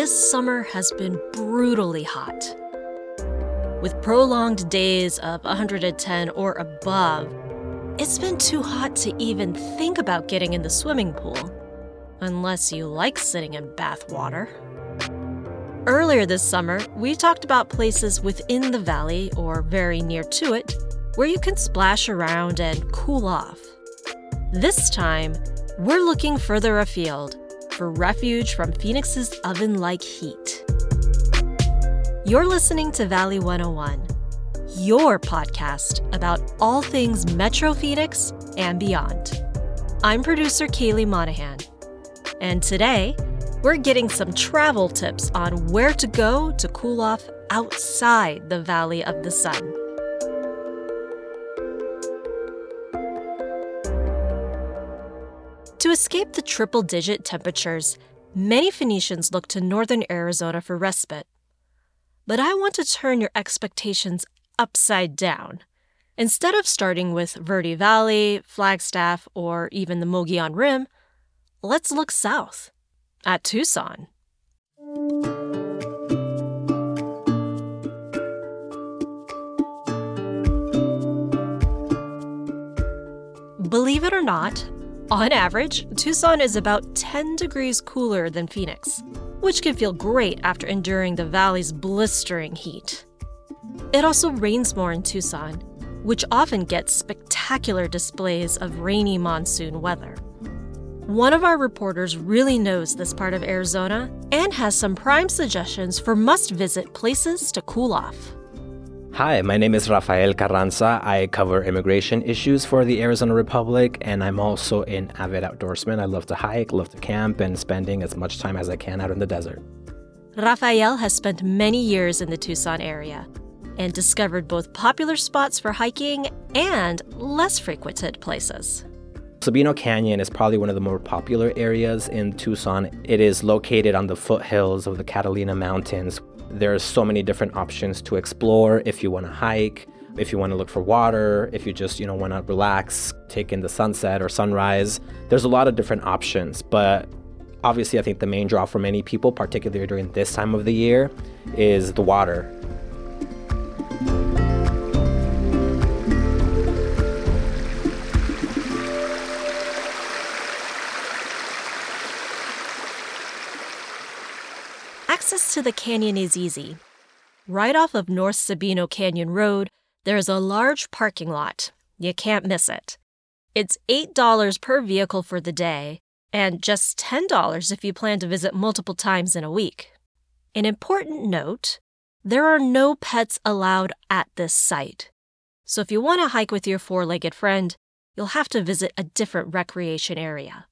this summer has been brutally hot. With prolonged days of 110 or above, it's been too hot to even think about getting in the swimming pool, unless you like sitting in bath water. Earlier this summer, we talked about places within the valley or very near to it where you can splash around and cool off. This time, we're looking further afield for refuge from Phoenix's oven like heat. You're listening to Valley 101, your podcast about all things Metro Phoenix and beyond. I'm producer Kaylee Monahan, and today we're getting some travel tips on where to go to cool off outside the Valley of the Sun. To escape the triple digit temperatures, many Phoenicians look to northern Arizona for respite. But I want to turn your expectations upside down. Instead of starting with Verde Valley, Flagstaff, or even the Mogollon Rim, let's look south at Tucson. Believe it or not, on average, Tucson is about 10 degrees cooler than Phoenix, which can feel great after enduring the valley's blistering heat. It also rains more in Tucson, which often gets spectacular displays of rainy monsoon weather. One of our reporters really knows this part of Arizona and has some prime suggestions for must visit places to cool off. Hi, my name is Rafael Carranza. I cover immigration issues for the Arizona Republic, and I'm also an avid outdoorsman. I love to hike, love to camp, and spending as much time as I can out in the desert. Rafael has spent many years in the Tucson area and discovered both popular spots for hiking and less frequented places. Sabino Canyon is probably one of the more popular areas in Tucson. It is located on the foothills of the Catalina Mountains, there's so many different options to explore if you want to hike, if you want to look for water, if you just, you know, want to relax, take in the sunset or sunrise. There's a lot of different options, but obviously I think the main draw for many people, particularly during this time of the year, is the water. Access to the canyon is easy. Right off of North Sabino Canyon Road, there's a large parking lot. You can't miss it. It's $8 per vehicle for the day, and just $10 if you plan to visit multiple times in a week. An important note there are no pets allowed at this site. So if you want to hike with your four legged friend, you'll have to visit a different recreation area.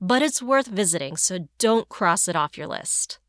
But it's worth visiting, so don't cross it off your list.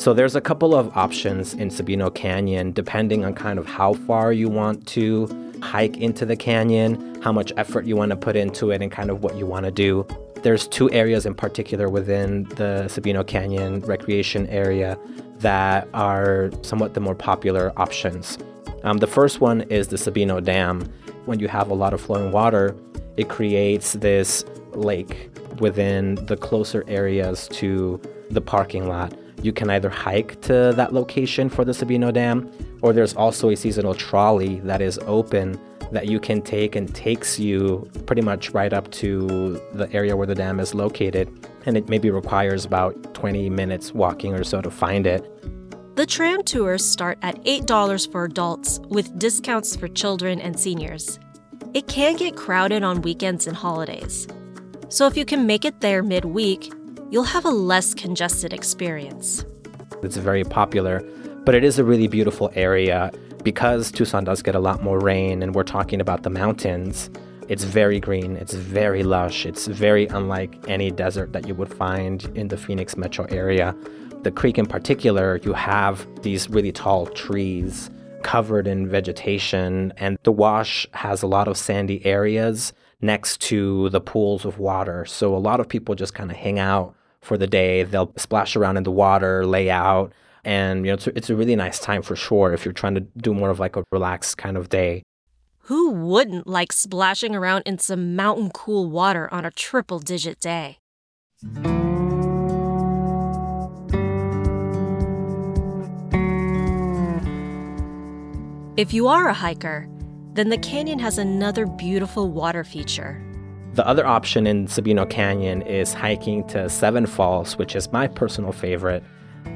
So there's a couple of options in Sabino Canyon depending on kind of how far you want to hike into the canyon, how much effort you want to put into it, and kind of what you want to do. There's two areas in particular within the Sabino Canyon recreation area that are somewhat the more popular options. Um, the first one is the Sabino Dam. When you have a lot of flowing water, it creates this lake within the closer areas to the parking lot. You can either hike to that location for the Sabino Dam, or there's also a seasonal trolley that is open that you can take and takes you pretty much right up to the area where the dam is located. And it maybe requires about 20 minutes walking or so to find it. The tram tours start at $8 for adults with discounts for children and seniors. It can get crowded on weekends and holidays. So if you can make it there midweek, you'll have a less congested experience. It's very popular, but it is a really beautiful area because Tucson does get a lot more rain and we're talking about the mountains. It's very green, it's very lush, it's very unlike any desert that you would find in the Phoenix metro area the creek in particular, you have these really tall trees covered in vegetation, and the wash has a lot of sandy areas next to the pools of water. So a lot of people just kind of hang out for the day. They'll splash around in the water, lay out, and you know it's a, it's a really nice time for sure if you're trying to do more of like a relaxed kind of day. Who wouldn't like splashing around in some mountain cool water on a triple digit day? If you are a hiker, then the canyon has another beautiful water feature. The other option in Sabino Canyon is hiking to Seven Falls, which is my personal favorite.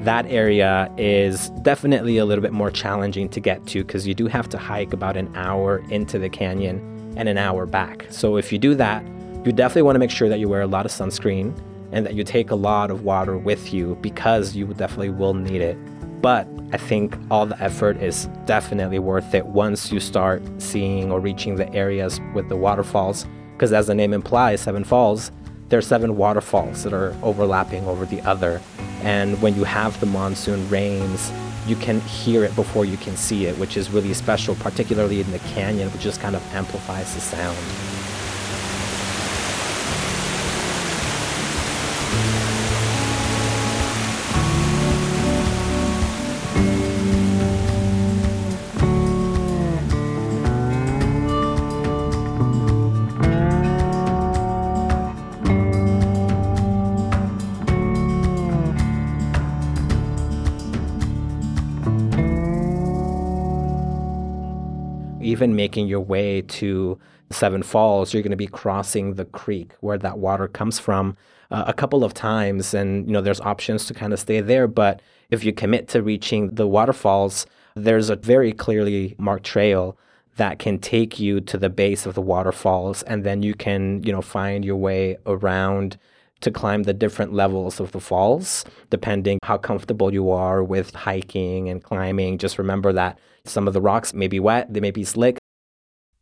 That area is definitely a little bit more challenging to get to because you do have to hike about an hour into the canyon and an hour back. So if you do that, you definitely want to make sure that you wear a lot of sunscreen and that you take a lot of water with you because you definitely will need it. But I think all the effort is definitely worth it once you start seeing or reaching the areas with the waterfalls. Because as the name implies, Seven Falls, there are seven waterfalls that are overlapping over the other. And when you have the monsoon rains, you can hear it before you can see it, which is really special, particularly in the canyon, which just kind of amplifies the sound. Even making your way to Seven Falls, you're going to be crossing the creek where that water comes from uh, a couple of times. And, you know, there's options to kind of stay there. But if you commit to reaching the waterfalls, there's a very clearly marked trail that can take you to the base of the waterfalls. And then you can, you know, find your way around to climb the different levels of the falls, depending how comfortable you are with hiking and climbing. Just remember that some of the rocks may be wet, they may be slick.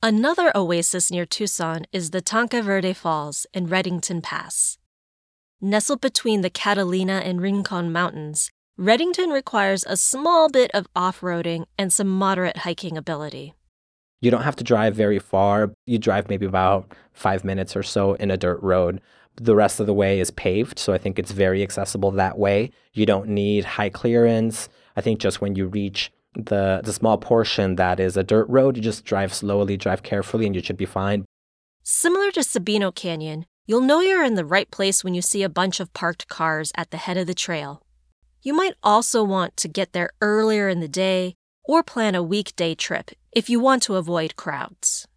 Another oasis near Tucson is the Tanque Verde Falls in Redington Pass. Nestled between the Catalina and Rincon Mountains, Redington requires a small bit of off roading and some moderate hiking ability. You don't have to drive very far. You drive maybe about five minutes or so in a dirt road. The rest of the way is paved, so I think it's very accessible that way. You don't need high clearance. I think just when you reach the the small portion that is a dirt road, you just drive slowly, drive carefully, and you should be fine. Similar to Sabino Canyon, you'll know you're in the right place when you see a bunch of parked cars at the head of the trail. You might also want to get there earlier in the day or plan a weekday trip if you want to avoid crowds.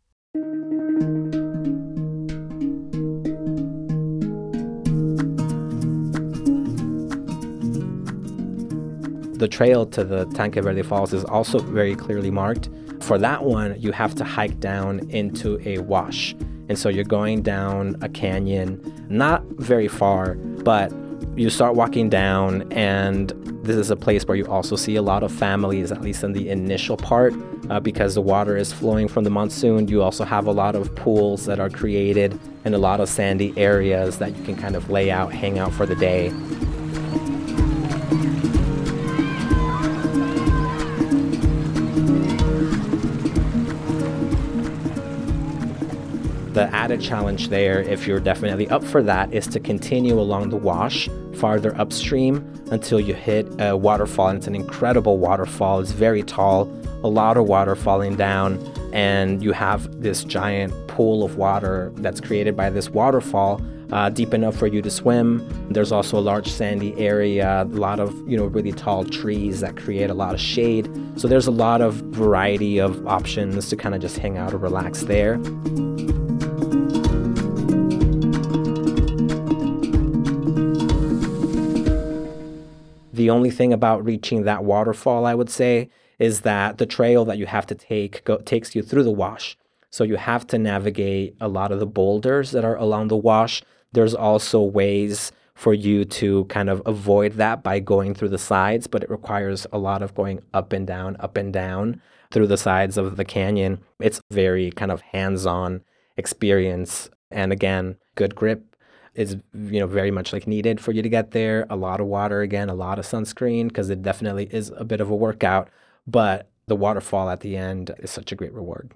The trail to the Tanque Verde Falls is also very clearly marked. For that one, you have to hike down into a wash. And so you're going down a canyon, not very far, but you start walking down, and this is a place where you also see a lot of families, at least in the initial part, uh, because the water is flowing from the monsoon. You also have a lot of pools that are created and a lot of sandy areas that you can kind of lay out, hang out for the day. The added challenge there, if you're definitely up for that, is to continue along the wash farther upstream until you hit a waterfall. And it's an incredible waterfall. It's very tall, a lot of water falling down, and you have this giant pool of water that's created by this waterfall. Uh, deep enough for you to swim. There's also a large sandy area, a lot of you know really tall trees that create a lot of shade. So there's a lot of variety of options to kind of just hang out or relax there. The only thing about reaching that waterfall, I would say, is that the trail that you have to take go, takes you through the wash. So you have to navigate a lot of the boulders that are along the wash. There's also ways for you to kind of avoid that by going through the sides, but it requires a lot of going up and down, up and down through the sides of the canyon. It's very kind of hands-on experience and again, good grip is you know very much like needed for you to get there. A lot of water again, a lot of sunscreen because it definitely is a bit of a workout. But the waterfall at the end is such a great reward.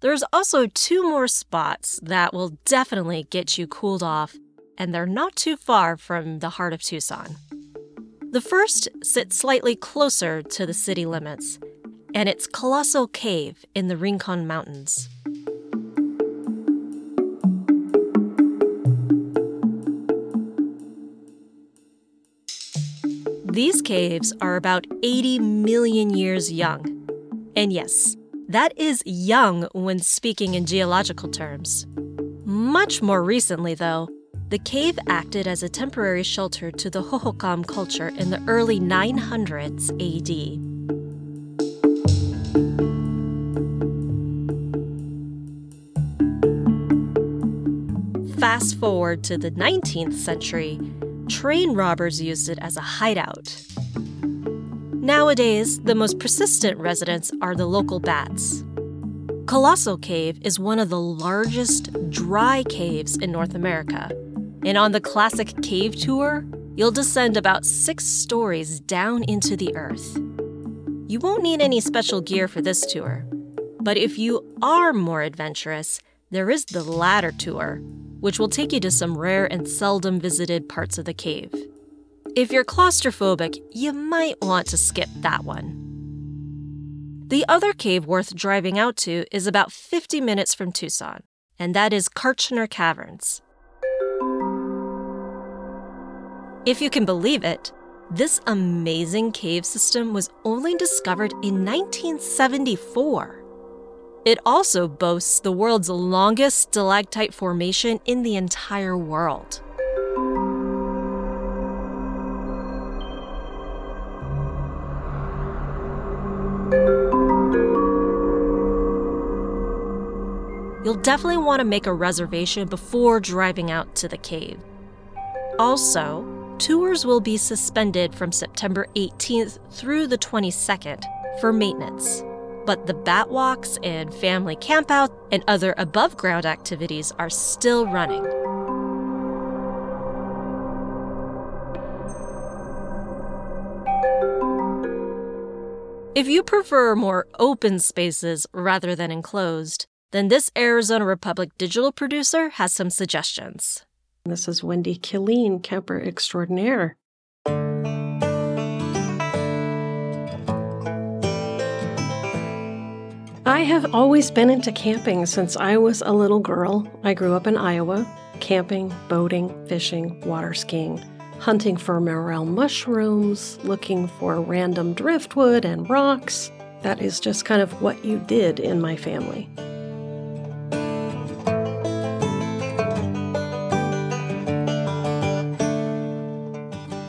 There's also two more spots that will definitely get you cooled off, and they're not too far from the heart of Tucson. The first sits slightly closer to the city limits, and it's Colossal Cave in the Rincon Mountains. These caves are about 80 million years young. And yes, that is young when speaking in geological terms. Much more recently, though, the cave acted as a temporary shelter to the Hohokam culture in the early 900s AD. Fast forward to the 19th century, train robbers used it as a hideout. Nowadays, the most persistent residents are the local bats. Colossal Cave is one of the largest dry caves in North America. And on the classic cave tour, you'll descend about six stories down into the earth. You won't need any special gear for this tour. But if you are more adventurous, there is the ladder tour, which will take you to some rare and seldom visited parts of the cave. If you're claustrophobic, you might want to skip that one. The other cave worth driving out to is about 50 minutes from Tucson, and that is Kartchner Caverns. If you can believe it, this amazing cave system was only discovered in 1974. It also boasts the world's longest stalactite formation in the entire world. You'll definitely want to make a reservation before driving out to the cave. Also, tours will be suspended from September 18th through the 22nd for maintenance but the bat walks and family campout and other above ground activities are still running. If you prefer more open spaces rather than enclosed, then this Arizona Republic digital producer has some suggestions. This is Wendy Killeen, camper extraordinaire. I have always been into camping since I was a little girl. I grew up in Iowa, camping, boating, fishing, water skiing, hunting for morel mushrooms, looking for random driftwood and rocks. That is just kind of what you did in my family.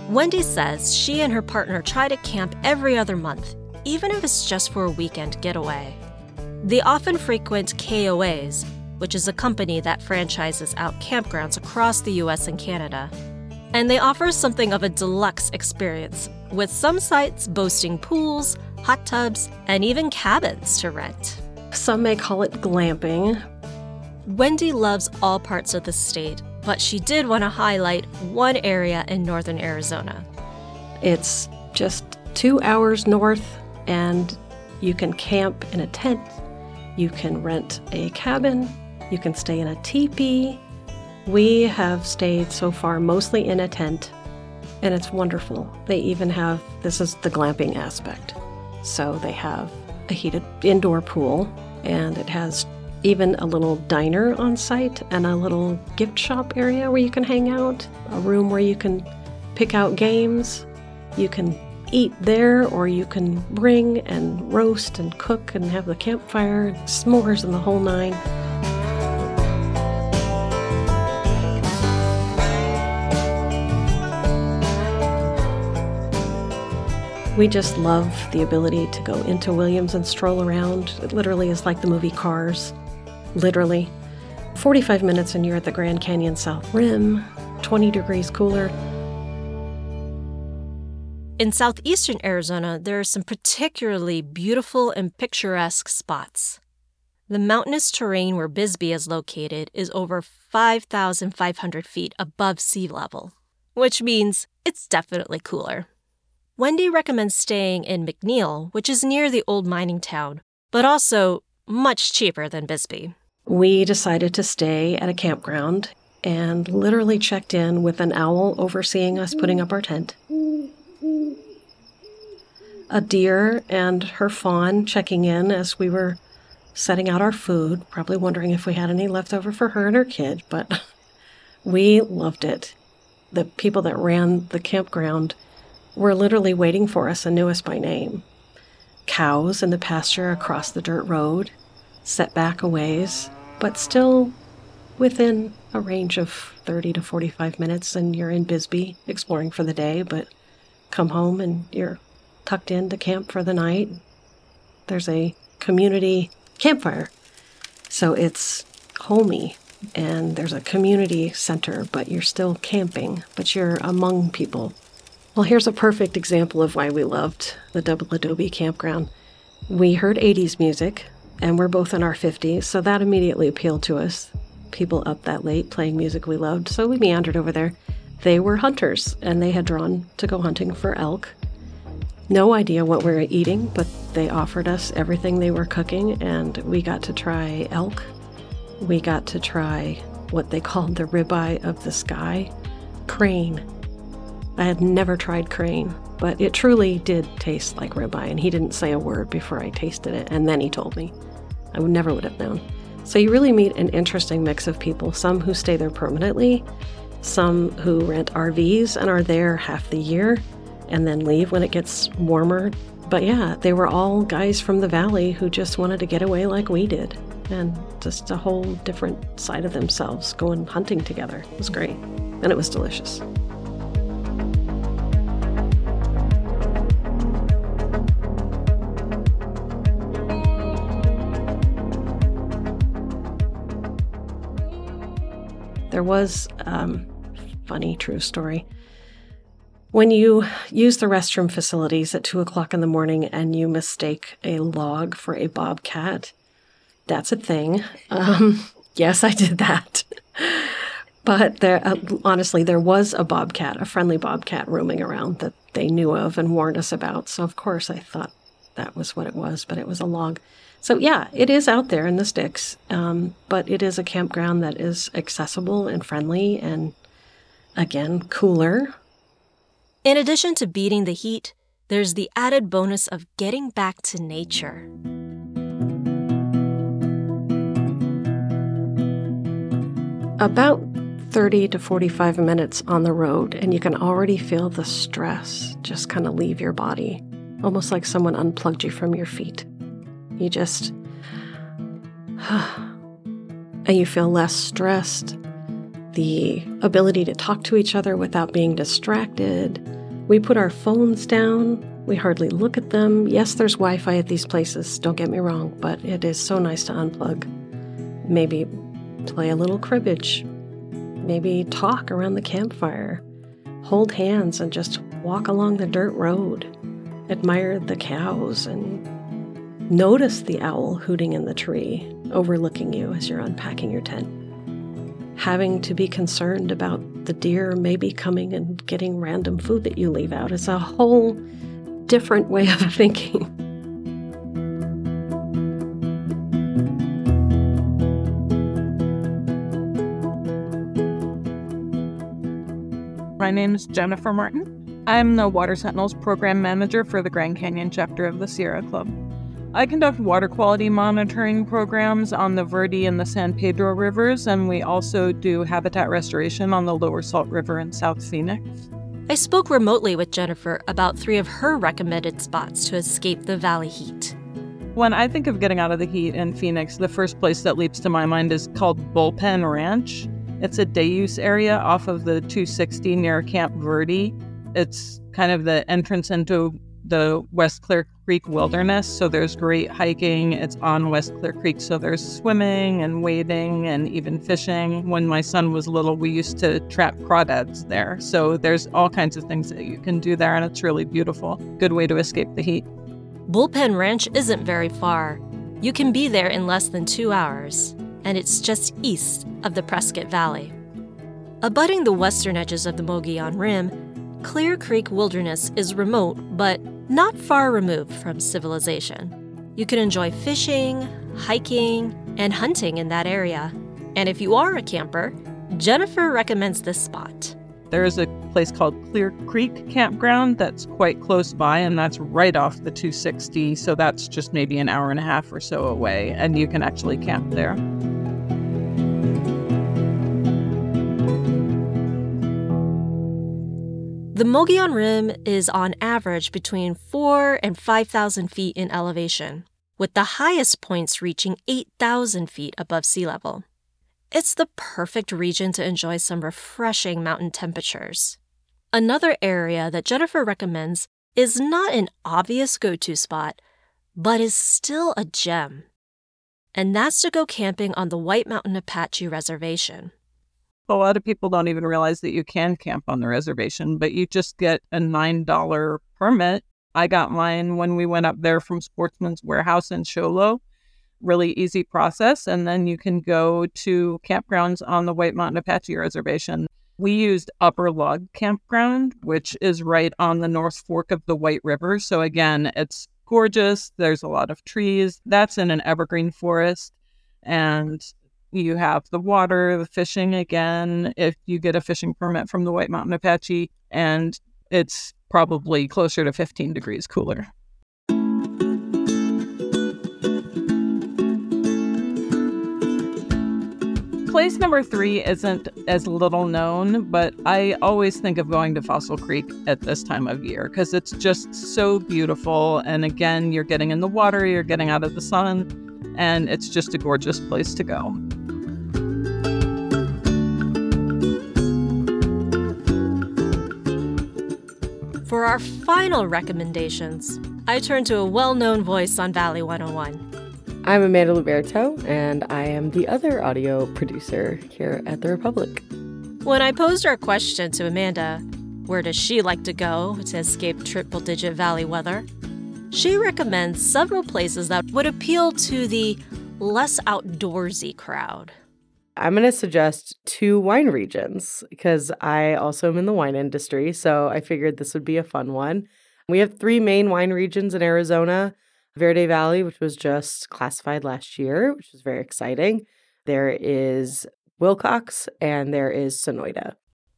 Wendy says she and her partner try to camp every other month, even if it's just for a weekend getaway. They often frequent KOAs, which is a company that franchises out campgrounds across the US and Canada. And they offer something of a deluxe experience, with some sites boasting pools, hot tubs, and even cabins to rent. Some may call it glamping. Wendy loves all parts of the state, but she did want to highlight one area in northern Arizona. It's just two hours north, and you can camp in a tent you can rent a cabin, you can stay in a teepee. We have stayed so far mostly in a tent, and it's wonderful. They even have this is the glamping aspect. So they have a heated indoor pool, and it has even a little diner on site and a little gift shop area where you can hang out, a room where you can pick out games. You can eat there, or you can bring and roast and cook and have the campfire, and s'mores, and the whole nine. We just love the ability to go into Williams and stroll around. It literally is like the movie Cars. Literally. 45 minutes and you're at the Grand Canyon South Rim, 20 degrees cooler. In southeastern Arizona, there are some particularly beautiful and picturesque spots. The mountainous terrain where Bisbee is located is over 5,500 feet above sea level, which means it's definitely cooler. Wendy recommends staying in McNeal, which is near the old mining town, but also much cheaper than Bisbee. We decided to stay at a campground and literally checked in with an owl overseeing us putting up our tent. A deer and her fawn checking in as we were setting out our food, probably wondering if we had any left over for her and her kid, but we loved it. The people that ran the campground were literally waiting for us and knew us by name. Cows in the pasture across the dirt road, set back a ways, but still within a range of 30 to 45 minutes, and you're in Bisbee exploring for the day, but come home and you're tucked into camp for the night. There's a community campfire. So it's homey and there's a community center, but you're still camping, but you're among people. Well, here's a perfect example of why we loved the Double Adobe campground. We heard 80s music, and we're both in our 50s, so that immediately appealed to us. People up that late playing music we loved, so we meandered over there. They were hunters, and they had drawn to go hunting for elk. No idea what we were eating, but they offered us everything they were cooking, and we got to try elk. We got to try what they called the ribeye of the sky crane. I had never tried crane, but it truly did taste like ribeye, and he didn't say a word before I tasted it, and then he told me. I would never would have known. So you really meet an interesting mix of people, some who stay there permanently, some who rent RVs and are there half the year, and then leave when it gets warmer. But yeah, they were all guys from the valley who just wanted to get away like we did and just a whole different side of themselves going hunting together. It was great and it was delicious. There was um, funny true story. When you use the restroom facilities at two o'clock in the morning and you mistake a log for a bobcat, that's a thing. Um, yes, I did that. but there, uh, honestly, there was a bobcat, a friendly bobcat roaming around that they knew of and warned us about. So, of course, I thought that was what it was, but it was a log. So, yeah, it is out there in the sticks, um, but it is a campground that is accessible and friendly and, again, cooler in addition to beating the heat, there's the added bonus of getting back to nature. About 30 to 45 minutes on the road, and you can already feel the stress just kind of leave your body, almost like someone unplugged you from your feet. You just. and you feel less stressed. The ability to talk to each other without being distracted, we put our phones down. We hardly look at them. Yes, there's Wi Fi at these places, don't get me wrong, but it is so nice to unplug. Maybe play a little cribbage. Maybe talk around the campfire. Hold hands and just walk along the dirt road. Admire the cows and notice the owl hooting in the tree, overlooking you as you're unpacking your tent having to be concerned about the deer maybe coming and getting random food that you leave out is a whole different way of thinking. My name is Jennifer Martin. I'm the Water Sentinels program manager for the Grand Canyon chapter of the Sierra Club. I conduct water quality monitoring programs on the Verde and the San Pedro rivers, and we also do habitat restoration on the Lower Salt River in South Phoenix. I spoke remotely with Jennifer about three of her recommended spots to escape the valley heat. When I think of getting out of the heat in Phoenix, the first place that leaps to my mind is called Bullpen Ranch. It's a day use area off of the 260 near Camp Verde. It's kind of the entrance into the West Clear Creek Wilderness. So there's great hiking. It's on West Clear Creek. So there's swimming and wading and even fishing. When my son was little, we used to trap crawdads there. So there's all kinds of things that you can do there, and it's really beautiful. Good way to escape the heat. Bullpen Ranch isn't very far. You can be there in less than two hours, and it's just east of the Prescott Valley. Abutting the western edges of the Mogollon Rim, Clear Creek Wilderness is remote but not far removed from civilization. You can enjoy fishing, hiking, and hunting in that area. And if you are a camper, Jennifer recommends this spot There is a place called Clear Creek Campground that's quite close by, and that's right off the 260. So that's just maybe an hour and a half or so away, and you can actually camp there. The Mogollon Rim is on average between 4 and 5,000 feet in elevation, with the highest points reaching 8,000 feet above sea level. It's the perfect region to enjoy some refreshing mountain temperatures. Another area that Jennifer recommends is not an obvious go to spot, but is still a gem. And that's to go camping on the White Mountain Apache Reservation. A lot of people don't even realize that you can camp on the reservation, but you just get a $9 permit. I got mine when we went up there from Sportsman's Warehouse in Show Low. Really easy process. And then you can go to campgrounds on the White Mountain Apache Reservation. We used Upper Log Campground, which is right on the North Fork of the White River. So, again, it's gorgeous. There's a lot of trees. That's in an evergreen forest. And you have the water, the fishing again, if you get a fishing permit from the White Mountain Apache, and it's probably closer to 15 degrees cooler. Place number three isn't as little known, but I always think of going to Fossil Creek at this time of year because it's just so beautiful. And again, you're getting in the water, you're getting out of the sun, and it's just a gorgeous place to go. For our final recommendations, I turn to a well known voice on Valley 101. I'm Amanda Luberto, and I am the other audio producer here at The Republic. When I posed our question to Amanda, where does she like to go to escape triple digit valley weather? She recommends several places that would appeal to the less outdoorsy crowd. I'm going to suggest two wine regions because I also am in the wine industry. So I figured this would be a fun one. We have three main wine regions in Arizona Verde Valley, which was just classified last year, which is very exciting. There is Willcox and there is Sonoita.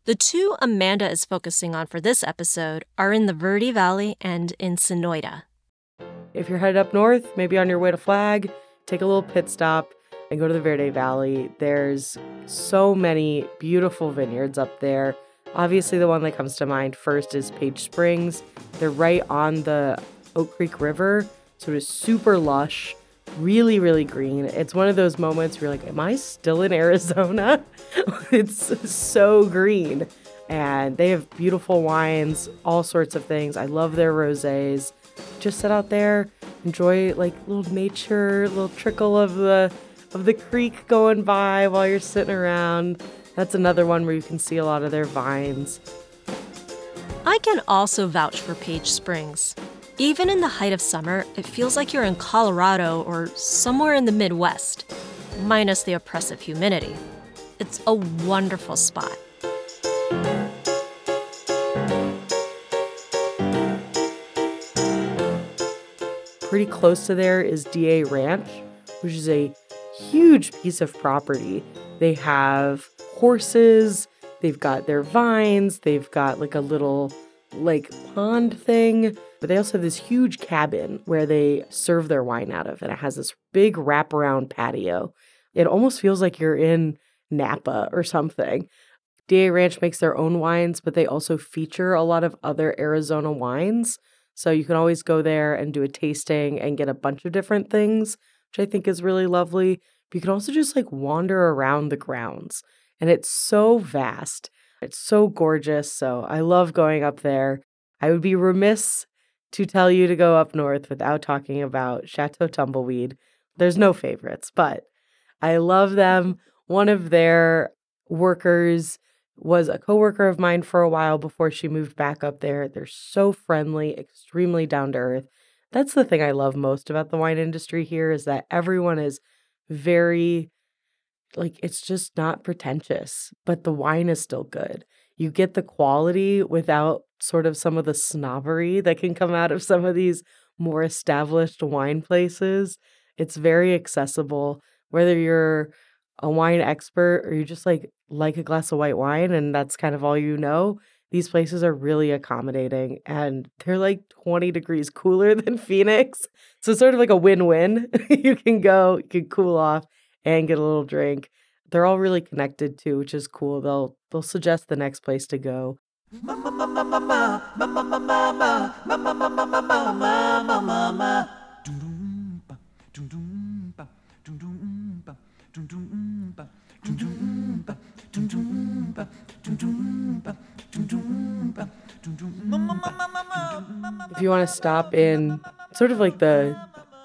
The two Amanda is focusing on for this episode are in the Verde Valley and in Sonoita. If you're headed up north, maybe on your way to Flag, take a little pit stop and go to the Verde Valley. There's so many beautiful vineyards up there. Obviously, the one that comes to mind first is Page Springs. They're right on the Oak Creek River, so it is super lush, really, really green. It's one of those moments where you're like, Am I still in Arizona? it's so green. And they have beautiful wines, all sorts of things. I love their rosés. Just sit out there, enjoy like little nature, little trickle of the of the creek going by while you're sitting around. That's another one where you can see a lot of their vines. I can also vouch for Page Springs. Even in the height of summer, it feels like you're in Colorado or somewhere in the Midwest, minus the oppressive humidity. It's a wonderful spot. Pretty close to there is DA Ranch, which is a huge piece of property. They have horses, they've got their vines, they've got like a little like pond thing, but they also have this huge cabin where they serve their wine out of, and it has this big wraparound patio. It almost feels like you're in Napa or something. DA Ranch makes their own wines, but they also feature a lot of other Arizona wines. So you can always go there and do a tasting and get a bunch of different things which I think is really lovely. But you can also just like wander around the grounds, and it's so vast. It's so gorgeous. So I love going up there. I would be remiss to tell you to go up north without talking about Chateau Tumbleweed. There's no favorites, but I love them. One of their workers was a coworker of mine for a while before she moved back up there. They're so friendly, extremely down to earth. That's the thing I love most about the wine industry here is that everyone is very like it's just not pretentious, but the wine is still good. You get the quality without sort of some of the snobbery that can come out of some of these more established wine places. It's very accessible whether you're a wine expert or you just like like a glass of white wine and that's kind of all you know, these places are really accommodating and they're like 20 degrees cooler than Phoenix. So it's sort of like a win-win. you can go, you can cool off and get a little drink. They're all really connected too, which is cool. They'll they'll suggest the next place to go. If you want to stop in sort of like the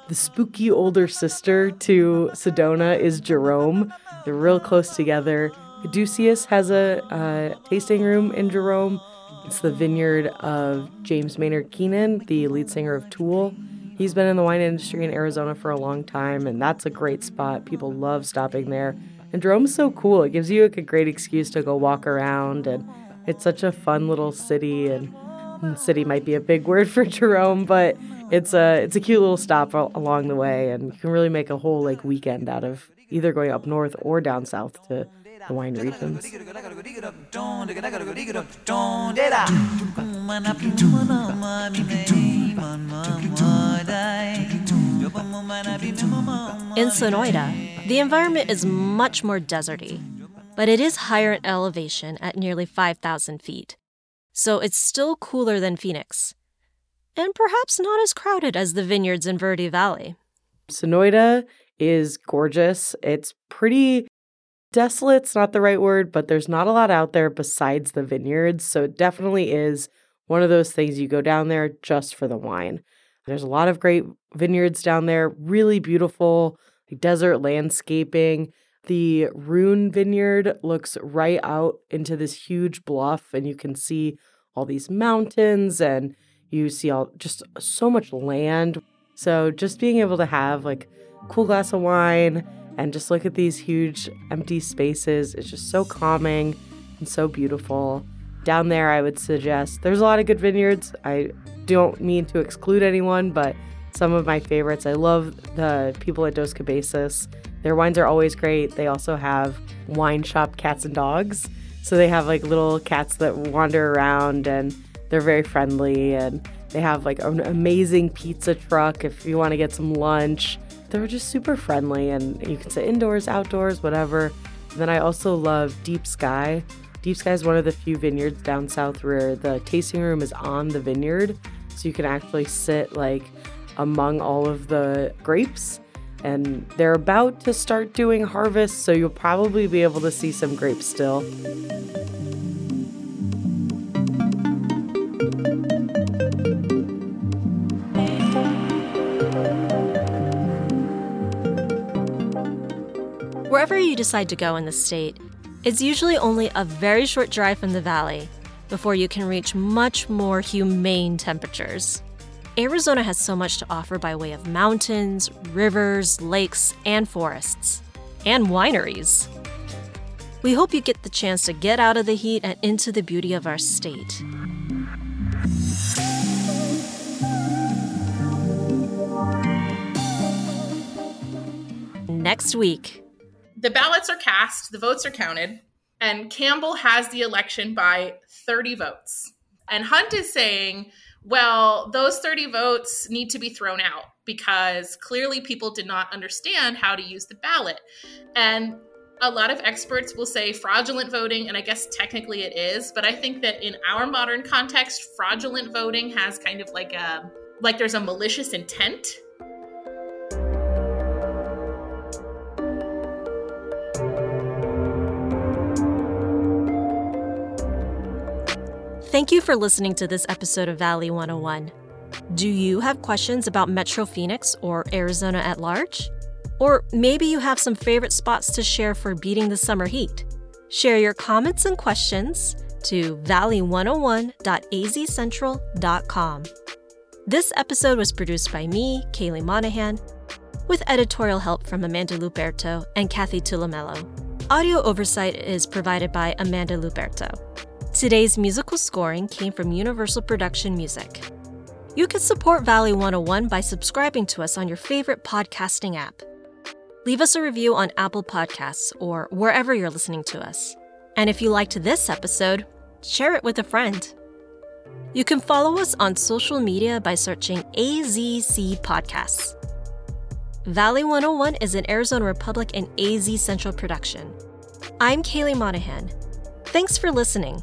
the spooky older sister to Sedona is Jerome. They're real close together. Caduceus has a, a tasting room in Jerome. It's the vineyard of James Maynard Keenan, the lead singer of Tool. He's been in the wine industry in Arizona for a long time, and that's a great spot. People love stopping there. And Jerome's so cool. It gives you like a great excuse to go walk around, and it's such a fun little city. And, and city might be a big word for Jerome, but it's a it's a cute little stop along the way, and you can really make a whole like weekend out of either going up north or down south to the wine regions. In Sonoita, the environment is much more deserty, but it is higher in elevation at nearly 5,000 feet. So it's still cooler than Phoenix, and perhaps not as crowded as the vineyards in Verde Valley. Sonoita is gorgeous. It's pretty desolate's not the right word, but there's not a lot out there besides the vineyards. So it definitely is one of those things you go down there just for the wine. There's a lot of great vineyards down there, really beautiful desert landscaping. The Rune Vineyard looks right out into this huge bluff, and you can see all these mountains and you see all just so much land. So just being able to have like a cool glass of wine and just look at these huge empty spaces is just so calming and so beautiful. Down there, I would suggest there's a lot of good vineyards. I don't mean to exclude anyone, but some of my favorites. I love the people at Dos Cabezas. Their wines are always great. They also have wine shop cats and dogs. So they have like little cats that wander around and they're very friendly and they have like an amazing pizza truck if you want to get some lunch. They're just super friendly and you can sit indoors, outdoors, whatever. And then I also love Deep Sky. Deep Sky is one of the few vineyards down south where the tasting room is on the vineyard. So you can actually sit like among all of the grapes. And they're about to start doing harvest, so you'll probably be able to see some grapes still. Wherever you decide to go in the state, it's usually only a very short drive from the valley before you can reach much more humane temperatures. Arizona has so much to offer by way of mountains, rivers, lakes, and forests, and wineries. We hope you get the chance to get out of the heat and into the beauty of our state. Next week, the ballots are cast, the votes are counted, and Campbell has the election by 30 votes. And Hunt is saying, well, those 30 votes need to be thrown out because clearly people did not understand how to use the ballot. And a lot of experts will say fraudulent voting, and I guess technically it is, but I think that in our modern context, fraudulent voting has kind of like a like there's a malicious intent Thank you for listening to this episode of Valley 101. Do you have questions about Metro Phoenix or Arizona at large? Or maybe you have some favorite spots to share for beating the summer heat? Share your comments and questions to valley101.azcentral.com. This episode was produced by me, Kaylee Monahan, with editorial help from Amanda Luberto and Kathy Tulumello. Audio oversight is provided by Amanda Luberto. Today's musical scoring came from Universal Production Music. You can support Valley 101 by subscribing to us on your favorite podcasting app. Leave us a review on Apple Podcasts or wherever you're listening to us. And if you liked this episode, share it with a friend. You can follow us on social media by searching AZC Podcasts. Valley 101 is an Arizona Republic and AZ Central production. I'm Kaylee Monahan. Thanks for listening,